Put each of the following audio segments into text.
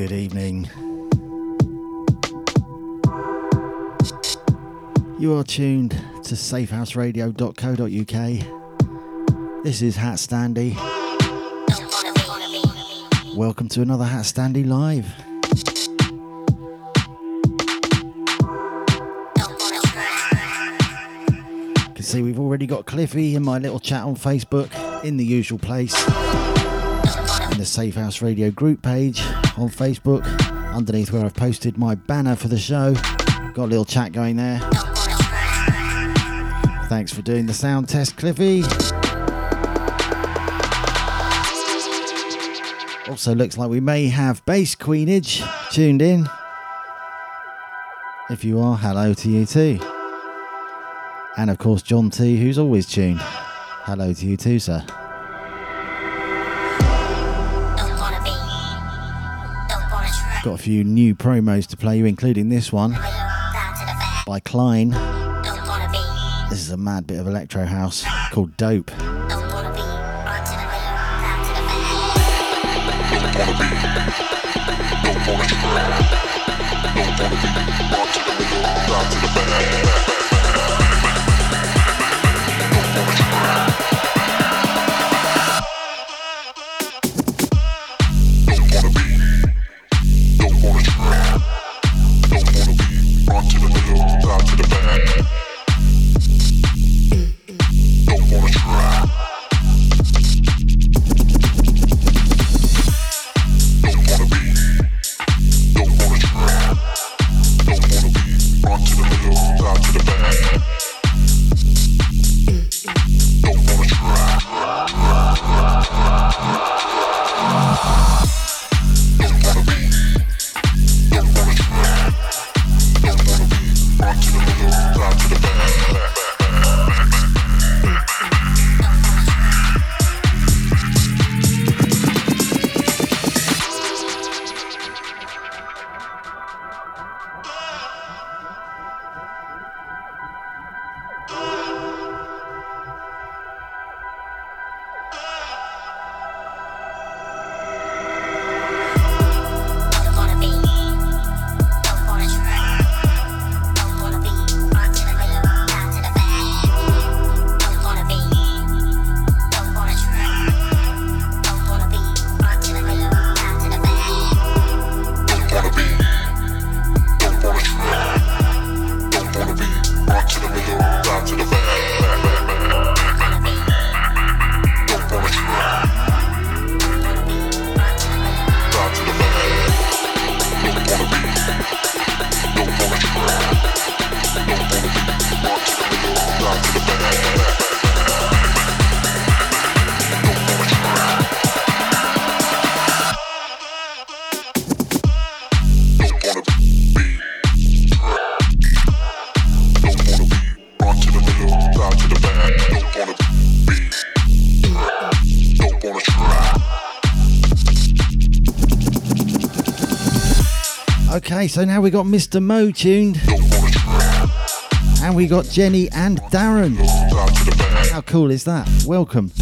good evening. You are tuned to safehouseradio.co.uk. This is Hat Standy. Welcome to another Hat Standy Live. You can see we've already got Cliffy in my little chat on Facebook in the usual place. In the Safe House Radio group page on Facebook, underneath where I've posted my banner for the show. Got a little chat going there. Thanks for doing the sound test, Cliffy. Also, looks like we may have Bass Queenage tuned in. If you are, hello to you too. And of course, John T, who's always tuned. Hello to you too, sir. Got a few new promos to play you, including this one by Klein. This is a mad bit of electro house called Dope. Okay, so now we got Mr. Mo tuned. And we got Jenny and Darren. How cool is that? Welcome.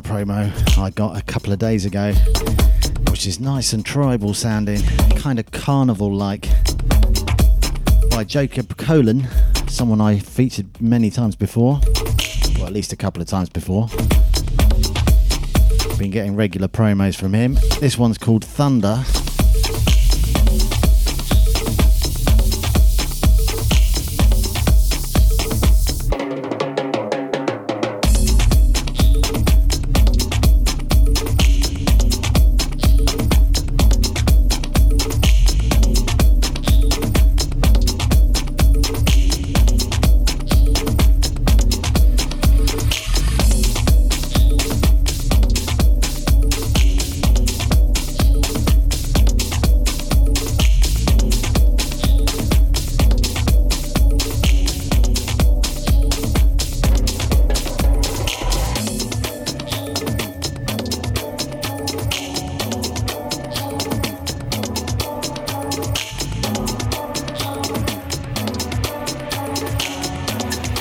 Promo I got a couple of days ago, which is nice and tribal sounding, kind of carnival like, by Jacob Colon, someone I featured many times before, well, at least a couple of times before. Been getting regular promos from him. This one's called Thunder.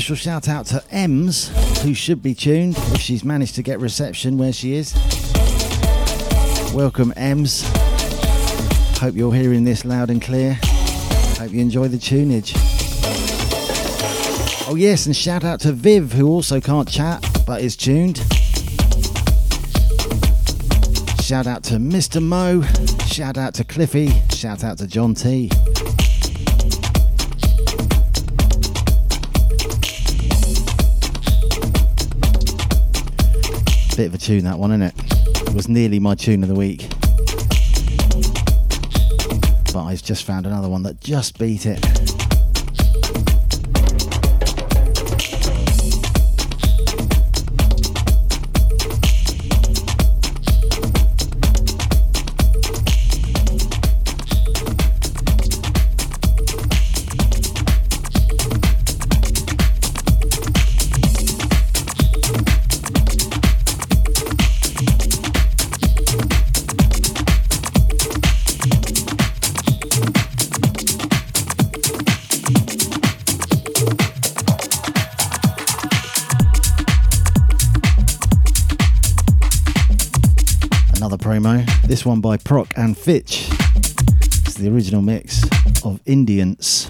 Special shout out to Ems, who should be tuned if she's managed to get reception where she is. Welcome, Ems. Hope you're hearing this loud and clear. Hope you enjoy the tunage. Oh, yes, and shout out to Viv, who also can't chat but is tuned. Shout out to Mr. Mo. Shout out to Cliffy. Shout out to John T. Bit of a tune that one, isn't it? It was nearly my tune of the week. But I've just found another one that just beat it. One by Prok and Fitch. It's the original mix of Indiance.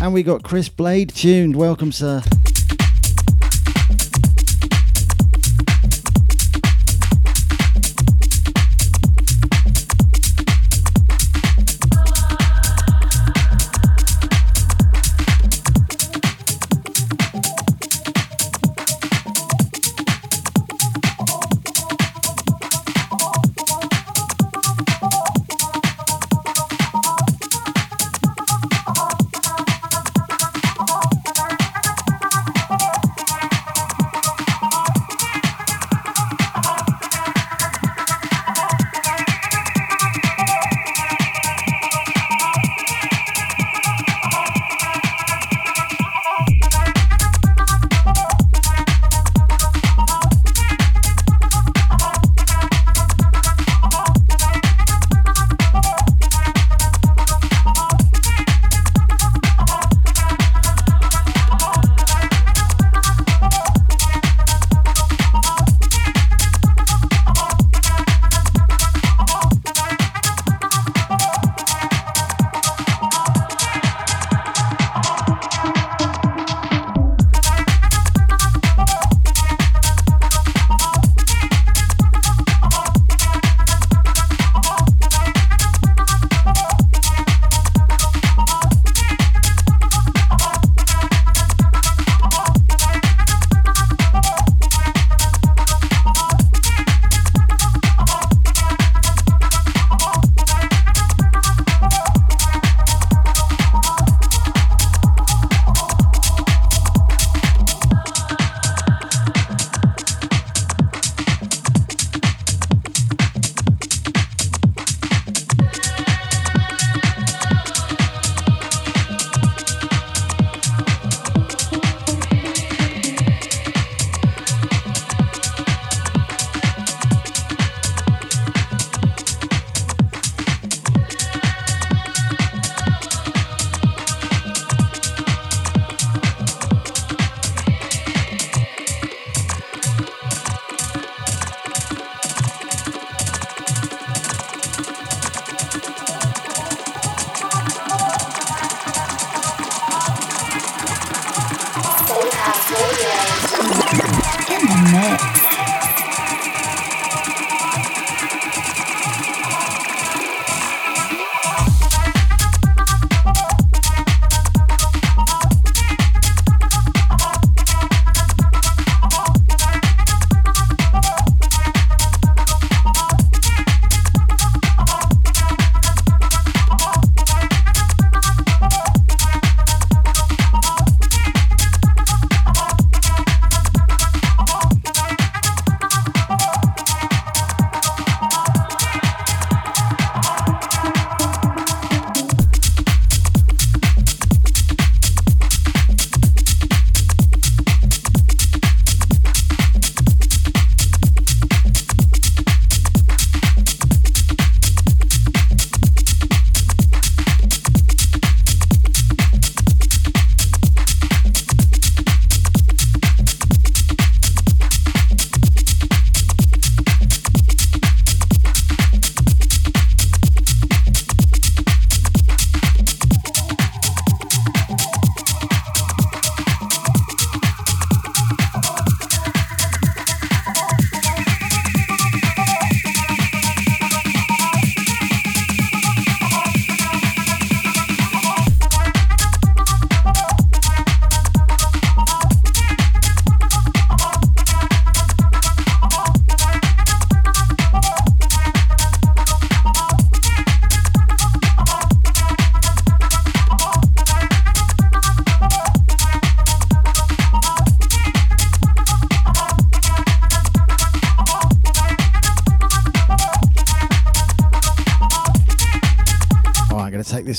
And we got Chris Blade tuned. Welcome, sir.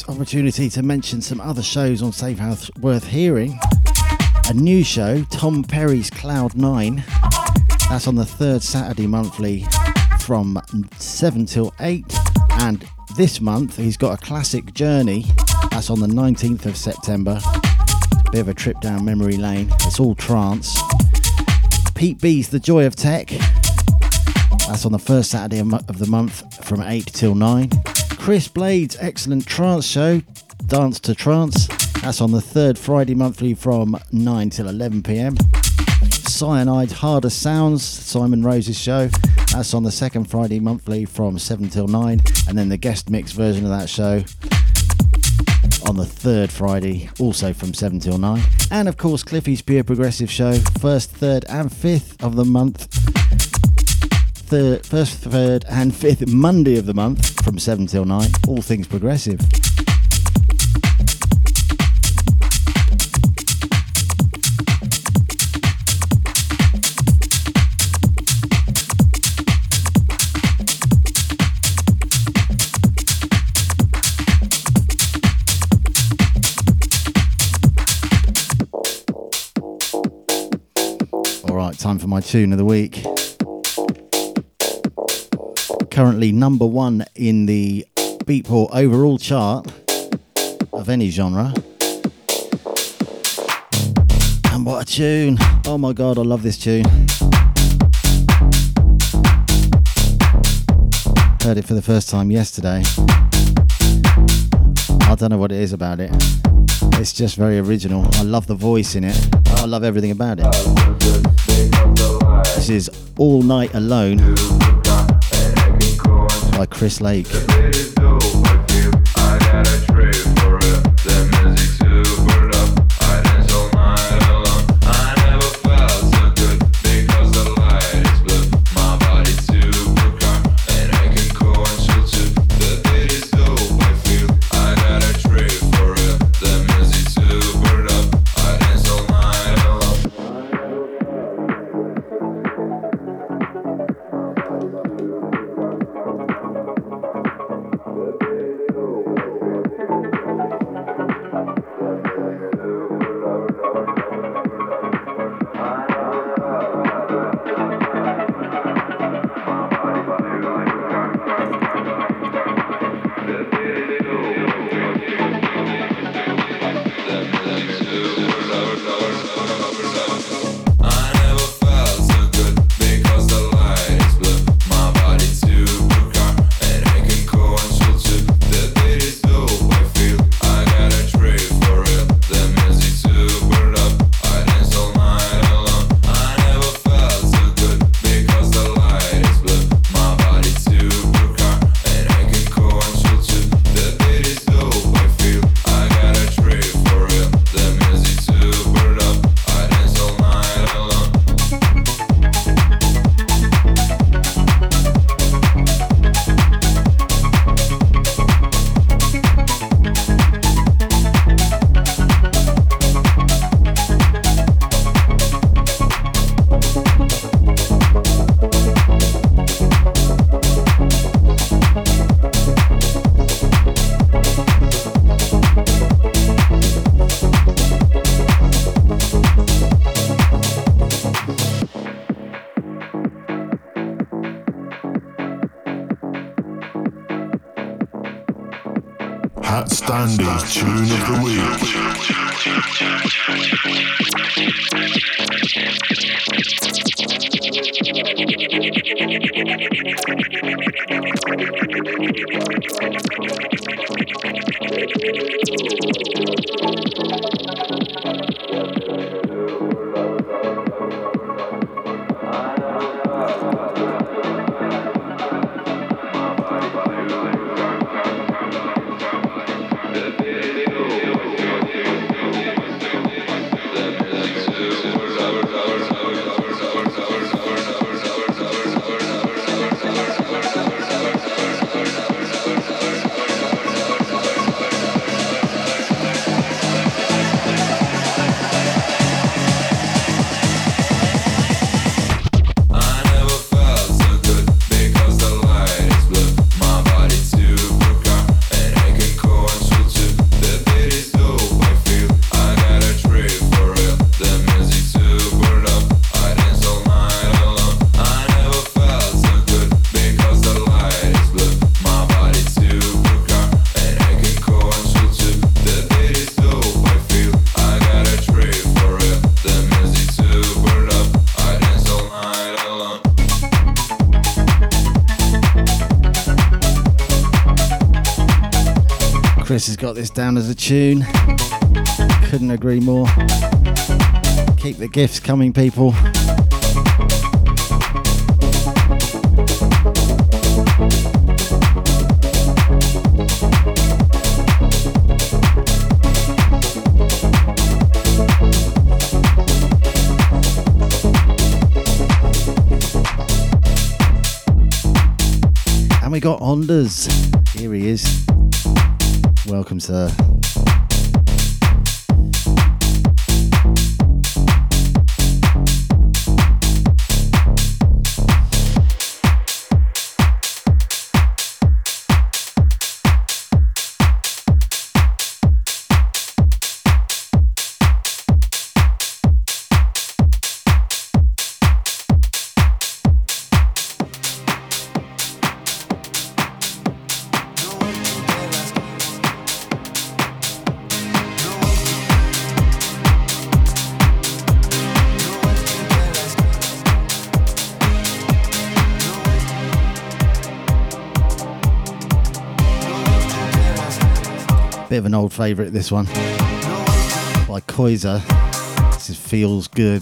Opportunity to mention some other shows on Safe House worth hearing. A new show, Tom Perry's Cloud 9. That's on the third Saturday monthly from 7 till 8. And this month he's got a classic journey. That's on the 19th of September. Bit of a trip down memory lane. It's all trance. Pete B's The Joy of Tech. That's on the first Saturday of the month from 8 till 9. Chris Blade's excellent trance show, Dance to Trance. That's on the third Friday monthly from 9 till 11 pm. Cyanide Harder Sounds, Simon Rose's show. That's on the second Friday monthly from 7 till 9. And then the guest mix version of that show on the third Friday, also from 7 till 9. And of course, Cliffy's Pure Progressive show, first, third, and fifth of the month third, first, third, and fifth Monday of the month from 7 till 9. All things progressive. All right, time for my tune of the week currently number one in the Beatport overall chart of any genre. And what a tune! Oh my god, I love this tune. Heard it for the first time yesterday. I don't know what it is about it. It's just very original. I love the voice in it. I love everything about it. This is All Night Alone by Chris Lake. Andy's Tune of the Chris got this down as a tune. Couldn't agree more. Keep the gifts coming, people. And we got Ondas. Here he is. Welcome, sir. Old favourite, this one. By Koyza. This is Feels Good.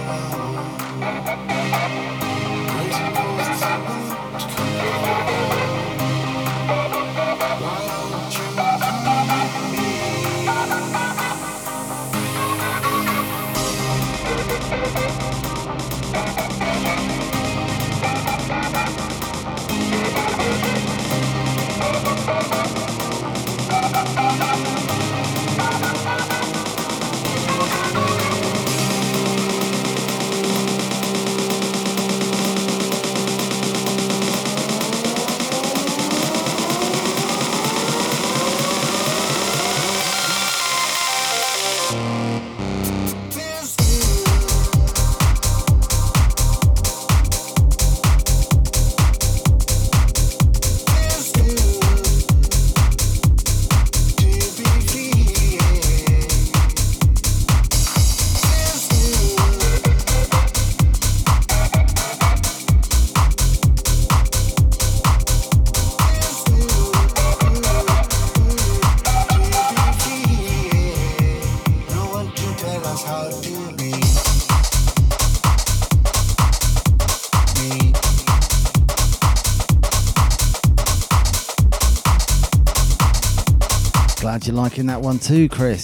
Glad you're liking that one too, Chris.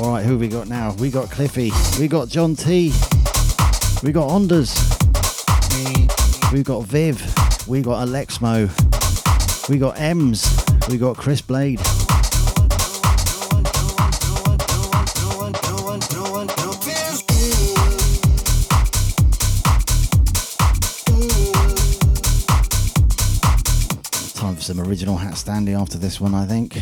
All right, who we got now? We got Cliffy. We got John T. We got Ondas. We got Viv. We got Alexmo. We got Ems. We got Chris Blade. Time for some original hat standing after this one, I think.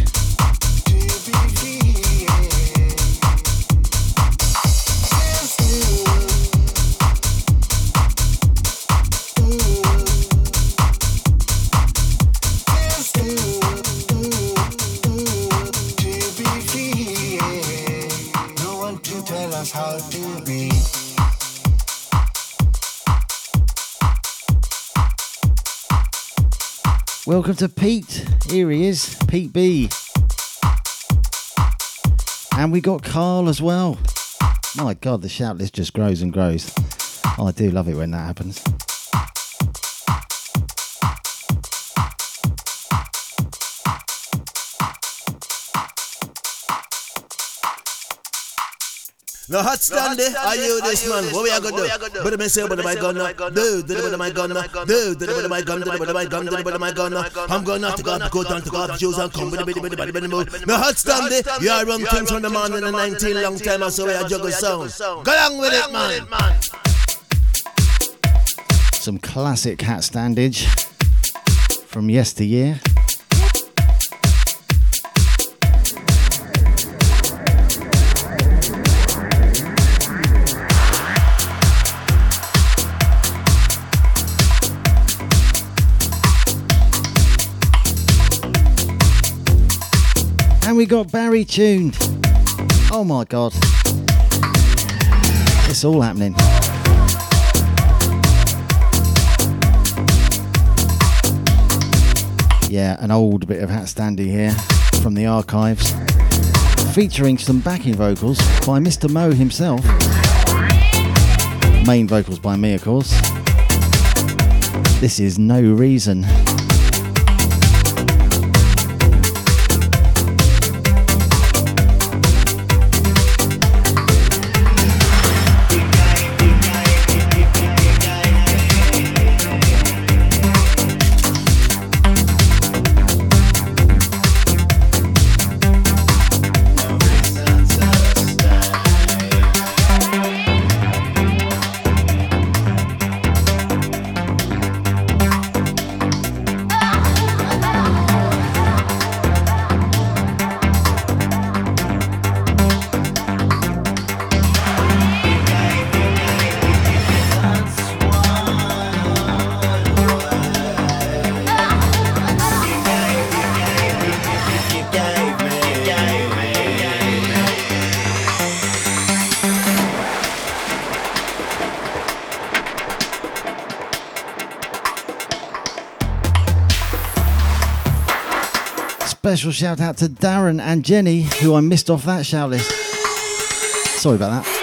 Welcome to Pete. Here he is, Pete B. And we got Carl as well. My God, the shout list just grows and grows. Oh, I do love it when that happens. No hot stand there. Are you this man? What we are gonna do? But me say, but my gun, do, do, but my gun, do, do, but my gun, do, but my gun, do, but my gun. I'm gonna take off, go down, take off shoes and come with the body, body, body, body. No hot stand there. You are run things from the man in the 19 long time, so we are juggle sound. Go along with it, man. Some classic hat standage from yesteryear. We got Barry tuned. Oh my god. It's all happening. Yeah, an old bit of Hat Standy here from the archives, featuring some backing vocals by Mr. Mo himself. Main vocals by me, of course. This is No Reason. Special shout out to Darren and Jenny, who I missed off that shout list. Sorry about that.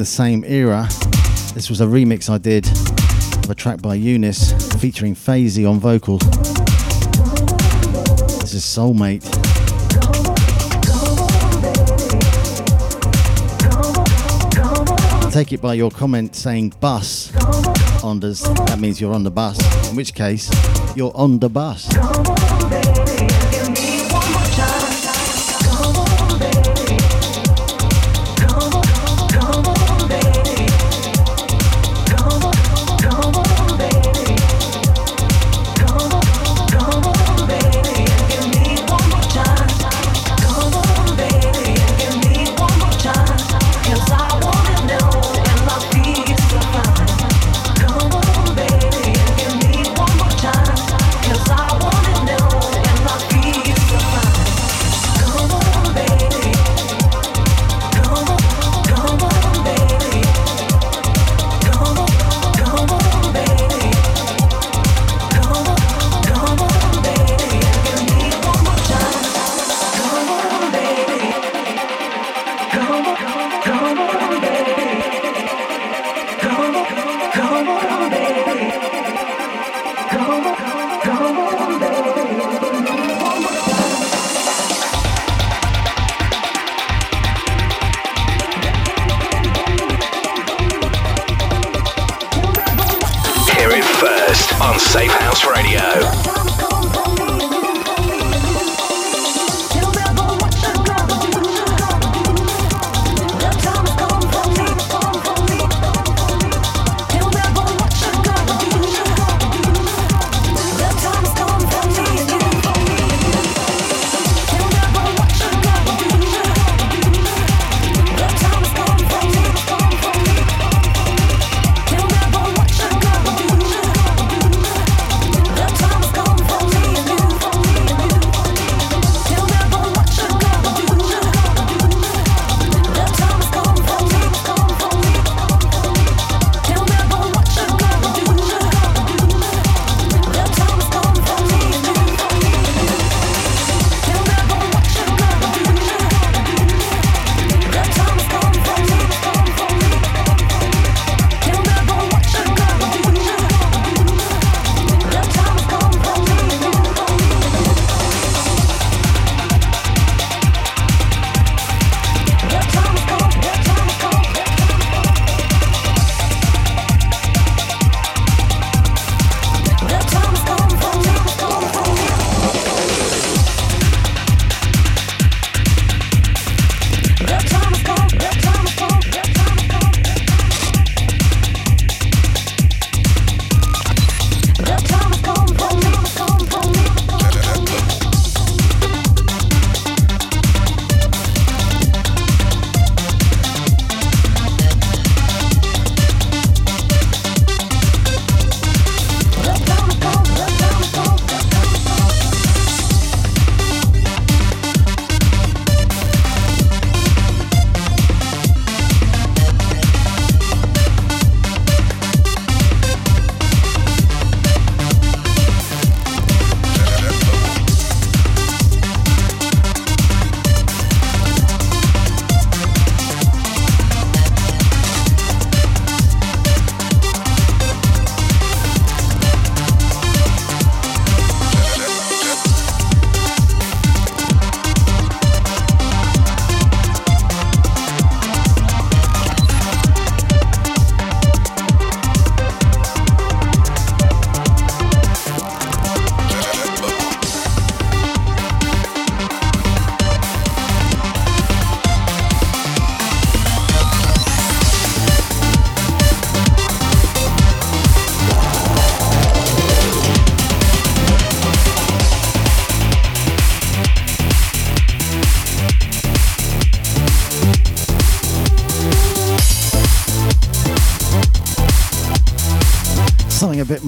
the same era. This was a remix I did of a track by Uness featuring Fazee on vocal. This is Soulmate. take it by your comment saying bus Anders. that means you're on the bus in which case you're on the bus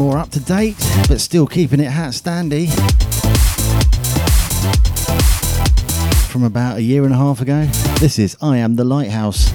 more up to date, but still keeping it HatStandy. From about a year and a half ago, this is I Am the Lighthouse.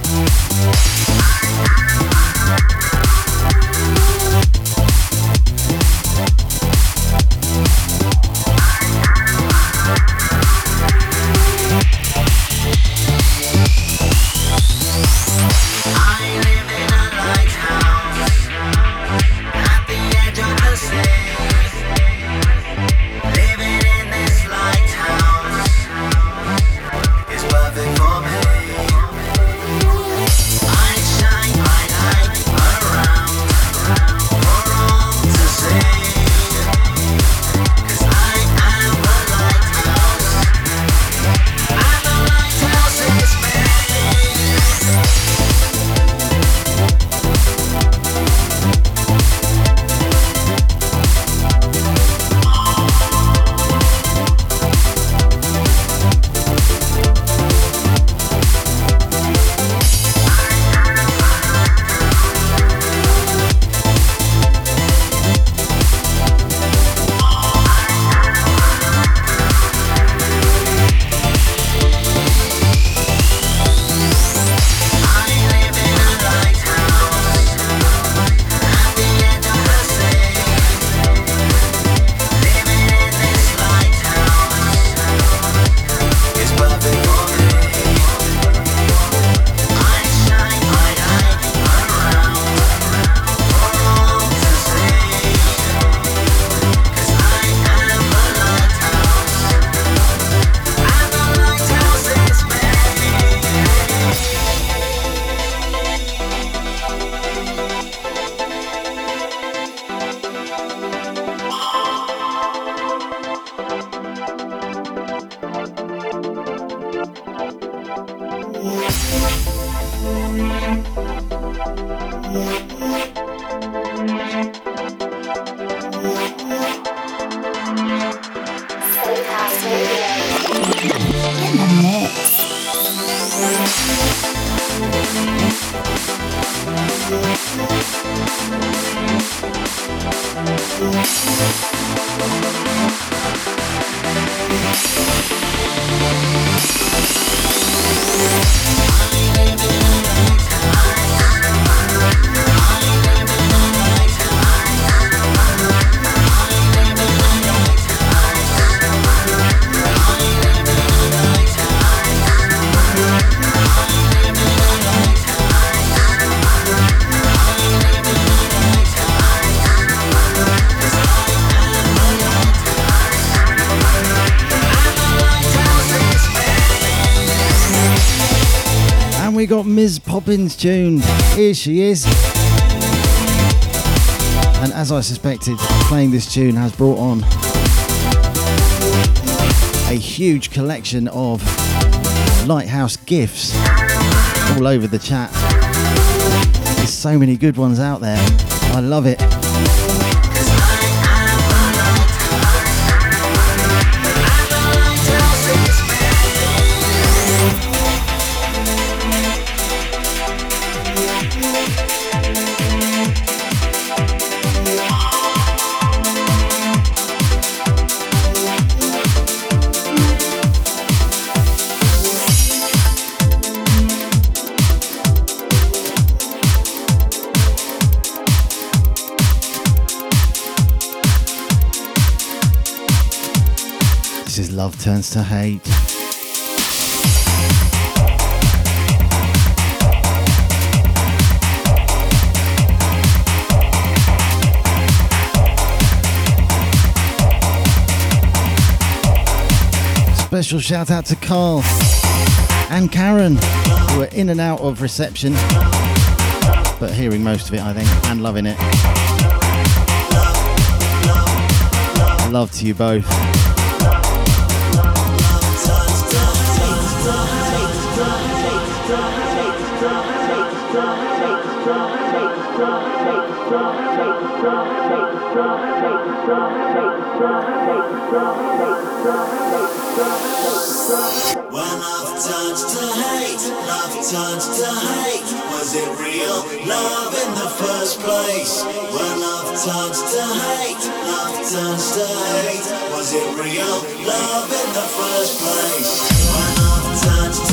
Ms. Poppins tuned. Here she is. And as I suspected, playing this tune has brought on a huge collection of Lighthouse gifts all over the chat. There's so many good ones out there. I love it. To hate. Special shout out to Carl and Karen, who are in and out of reception, but hearing most of it, I think, and loving it. Love to you both. When love turns to hate, love turns to hate. Was it real love in the first place? When love turns to hate, love turns to hate. Was it real love in the first place? When love turns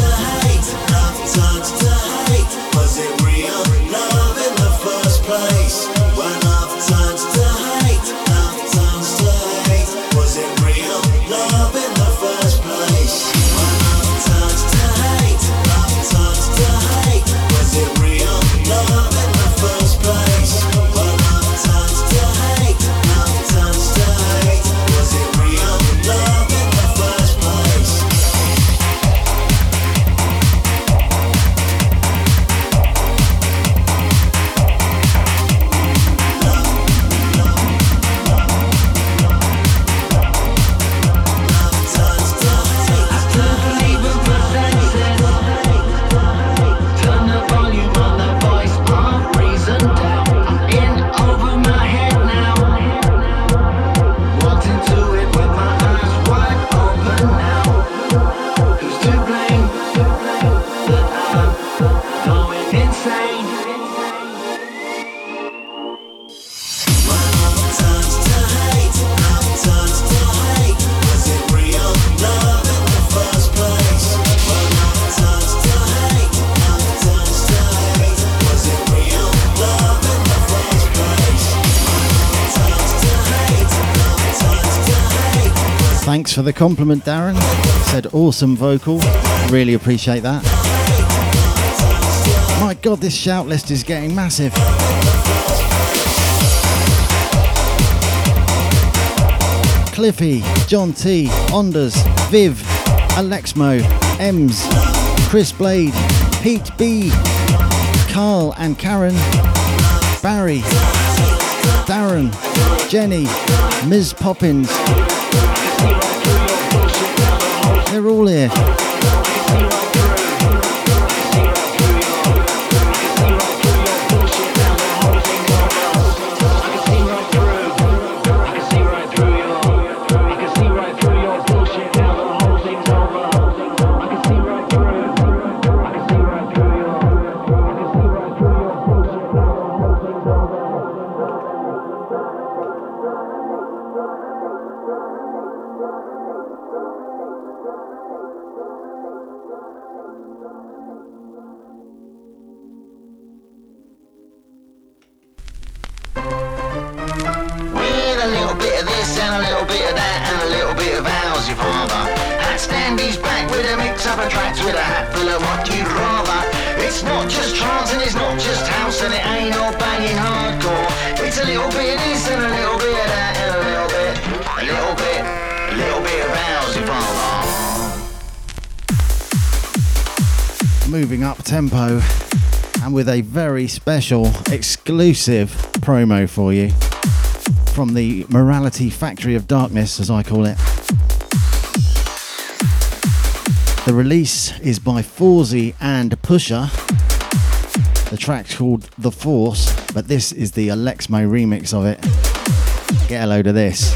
the compliment, Darren. Said awesome vocal. Really appreciate that. My god, this shout list is getting massive. Cliffy, John T, Onders, Viv, Alexmo, Ems, Chris Blade, Pete B, Carl and Karen, Barry, Darren, Jenny, Ms. Poppins. They're all here. Tracks with a hat full of what you'd rather. It's not just trance and it's not just house and it ain't all banging hardcore. It's a little bit of this and a little bit of that and a little bit, a little bit, a little bit of ours, your father. moving up tempo and with a very special exclusive promo for you from the Morality Factory of Darkness, as I call it. The release is by Fawzy and Pusher. The track's called The Force, but this is the Alexmo remix of it. Get a load of this.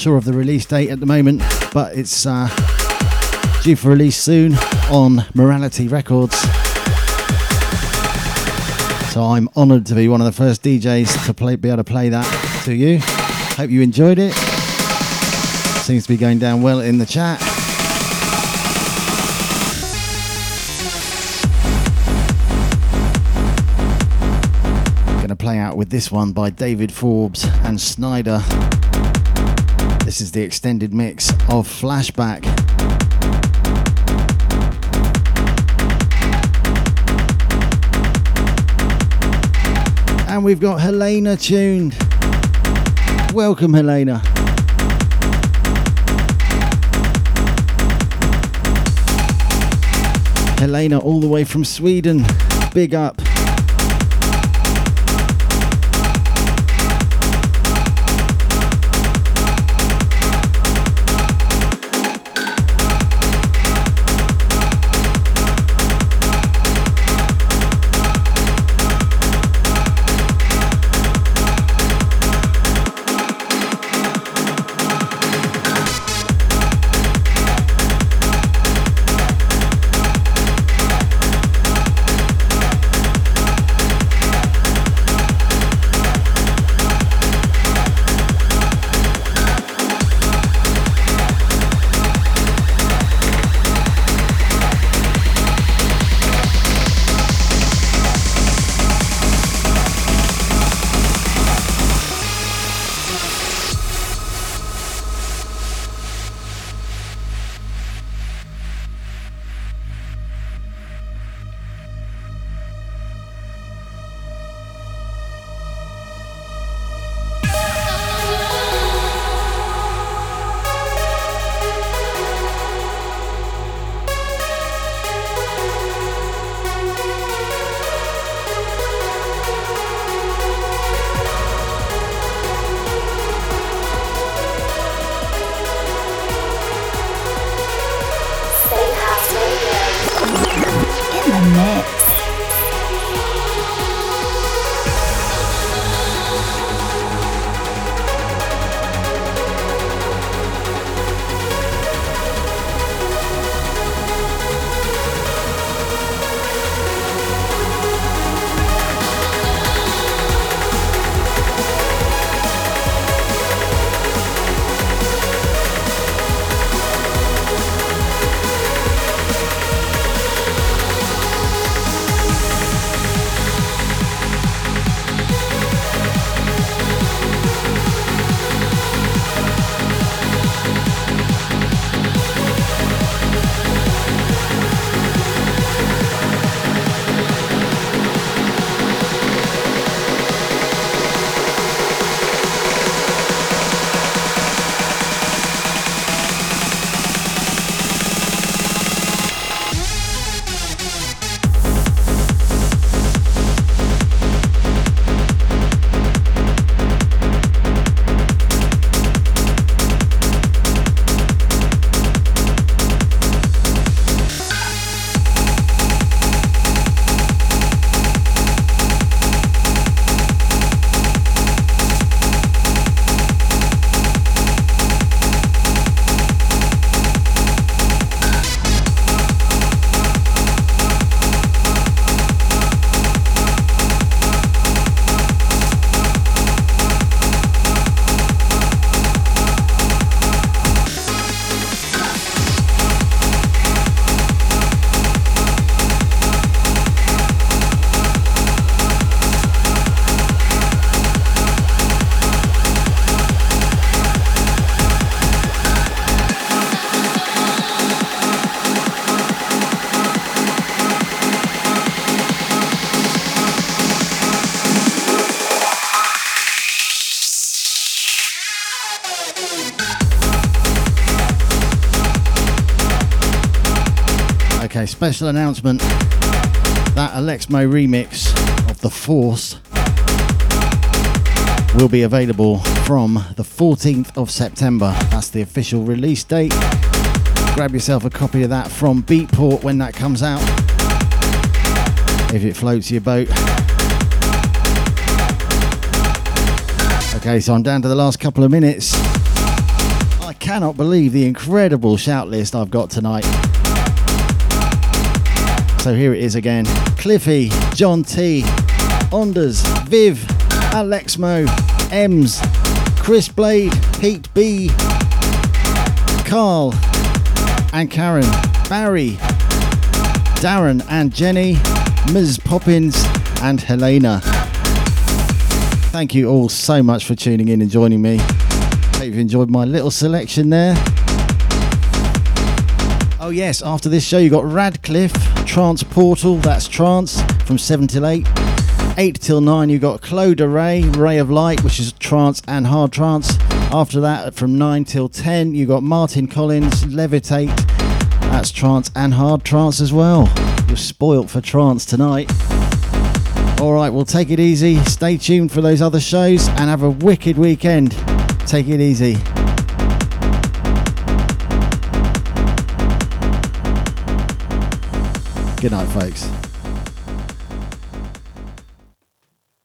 Sure of the release date at the moment, but it's uh, due for release soon on Morality Records. So I'm honoured to be one of the first DJs to play, be able to play that to you. Hope you enjoyed it. Seems to be going down well in the chat. Gonna play out with this one by David Forbes and Sneijder. This is the extended mix of Flashback. And we've got Helena tuned. Welcome, Helena. Helena, all the way from Sweden. Big up. Okay, special announcement. That Alexmo remix of The Force will be available from the 14th of September. That's the official release date. Grab yourself a copy of that from Beatport when that comes out. If it floats your boat. Okay, so I'm down to the last couple of minutes. I cannot believe the incredible shout list I've got tonight. So here it is again Cliffy, John T, Onders, Viv, Alexmo, Ems, Chris Blade, Pete B, Carl, and Karen, Barry, Darren and Jenny, Ms. Poppins, and Helena. Thank you all so much for tuning in and joining me. Hope you've enjoyed my little selection there. Oh, yes, after this show, you got Radcliffe, Trance Portal, that's Trance from 7 till 8. 8 till 9, you've got Claude Ray, Ray of Light, which is trance and hard trance. After that, from 9 till 10, you've got Martin Collins, Levitate, that's trance and hard trance as well. You're spoilt for trance tonight. All right, well, take it easy. Stay tuned for those other shows and have a wicked weekend. Take it easy. Good night, folks.